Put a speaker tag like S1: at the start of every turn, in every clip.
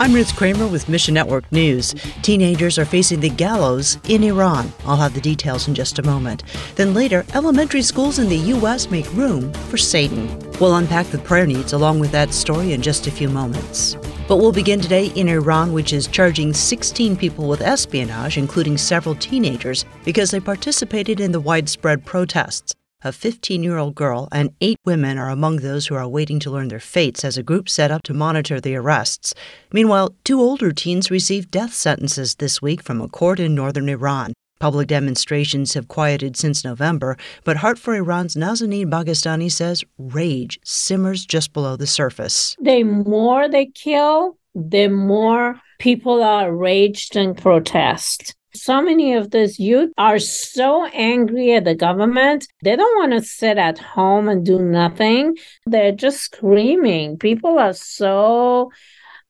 S1: I'm Ruth Kramer with Mission Network News. Teenagers are facing the gallows in Iran. I'll have the details in just a moment. Then later, elementary schools in the U.S. make room for Satan. We'll unpack the prayer needs along with that story in just a few moments. But we'll begin today in Iran, which is charging 16 people with espionage, including several teenagers, because they participated in the widespread protests. A 15 year old girl and eight women are among those who are waiting to learn their fates as a group set up to monitor the arrests. Meanwhile, two older teens received death sentences this week from a court in northern Iran. Public demonstrations have quieted since November, but Heart4Iran's Nazanin Baghestani says rage simmers just below the surface.
S2: The more they kill, the more people are raged and protest. So many of these youth are so angry at the government. They don't want to sit at home and do nothing. They're just screaming. People are so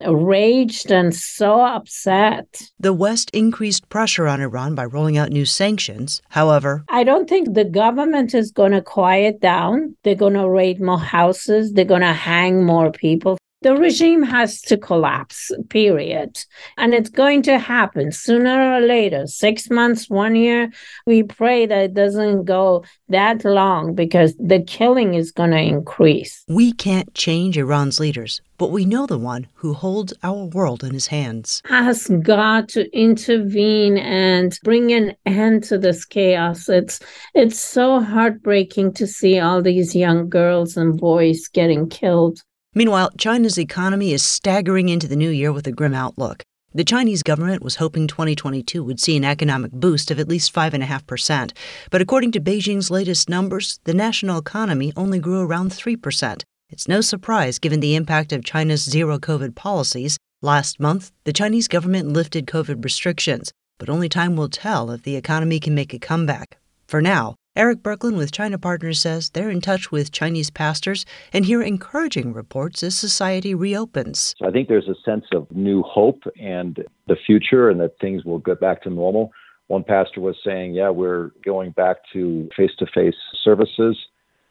S2: raged and so upset.
S1: The West increased pressure on Iran by rolling out new sanctions. However,
S2: I don't think the government is going to quiet down. They're going to raid more houses. They're going to hang more people the regime has to collapse, period. And it's going to happen sooner or later, six months, one year. We pray that it doesn't go that long because the killing is going to increase.
S1: We can't change Iran's leaders, but we know the one who holds our world in his hands.
S2: Ask God to intervene and bring an end to this chaos. It's it's so heartbreaking to see all these young girls and boys getting killed.
S1: Meanwhile, China's economy is staggering into the new year with a grim outlook. The Chinese government was hoping 2022 would see an economic boost of at least 5.5%, but according to Beijing's latest numbers, the national economy only grew around 3%. It's no surprise given the impact of China's zero COVID policies. Last month, the Chinese government lifted COVID restrictions, but only time will tell if the economy can make a comeback. For now, Erik Burklin with China Partners says they're in touch with Chinese pastors and hear encouraging reports as society reopens.
S3: So I think there's a sense of new hope and the future and that things will get back to normal. One pastor was saying, Yeah, we're going back to face to face services,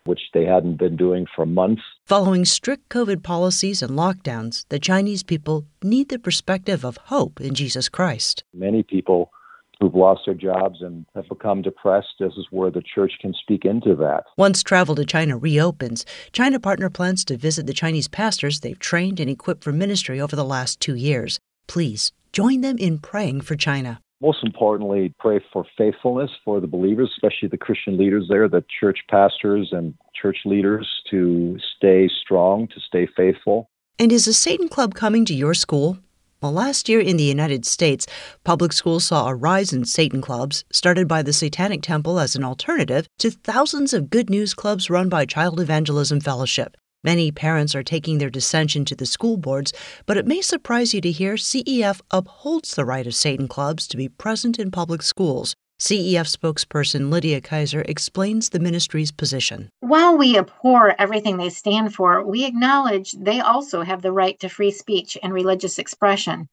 S3: which they hadn't been doing for months.
S1: Following strict COVID policies and lockdowns, the Chinese people need the perspective of hope in Jesus Christ.
S3: Many people who've lost their jobs and have become depressed. This is where the church can speak into that.
S1: Once travel to China reopens, China Partner plans to visit the Chinese pastors they've trained and equipped for ministry over the last two years. Please join them in praying for China.
S3: Most importantly, pray for faithfulness for the believers, especially the Christian leaders there, the church pastors and church leaders to stay strong, to stay faithful.
S1: And is a Satan Club coming to your school? Well, last year in the United States, public schools saw a rise in Satan clubs, started by the Satanic Temple as an alternative to thousands of good news clubs run by Child Evangelism Fellowship. Many parents are taking their dissension to the school boards, but it may surprise you to hear CEF upholds the right of Satan clubs to be present in public schools. CEF spokesperson Lydia Kaiser explains the ministry's position.
S4: While we abhor everything they stand for, we acknowledge they also have the right to free speech and religious expression.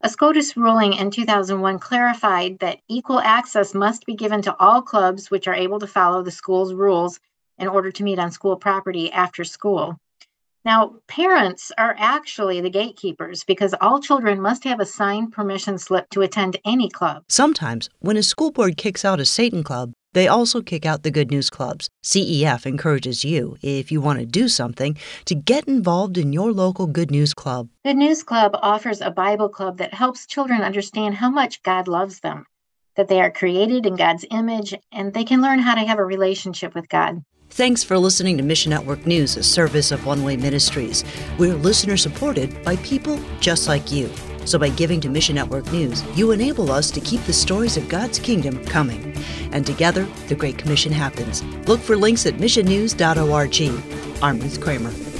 S4: A SCOTUS ruling in 2001 clarified that equal access must be given to all clubs which are able to follow the school's rules in order to meet on school property after school. Now, parents are actually the gatekeepers because all children must have a signed permission slip to attend any club.
S1: Sometimes, when a school board kicks out a Satan club, they also kick out the Good News Clubs. CEF encourages you, if you want to do something, to get involved in your local Good News Club.
S4: Good News Club offers a Bible club that helps children understand how much God loves them, that they are created in God's image, and they can learn how to have a relationship with God.
S1: Thanks for listening to Mission Network News, a service of One Way Ministries. We're listener supported by people just like you. So by giving to Mission Network News, you enable us to keep the stories of God's kingdom coming. And together, the Great Commission happens. Look for links at missionnews.org. I'm Ruth Kramer.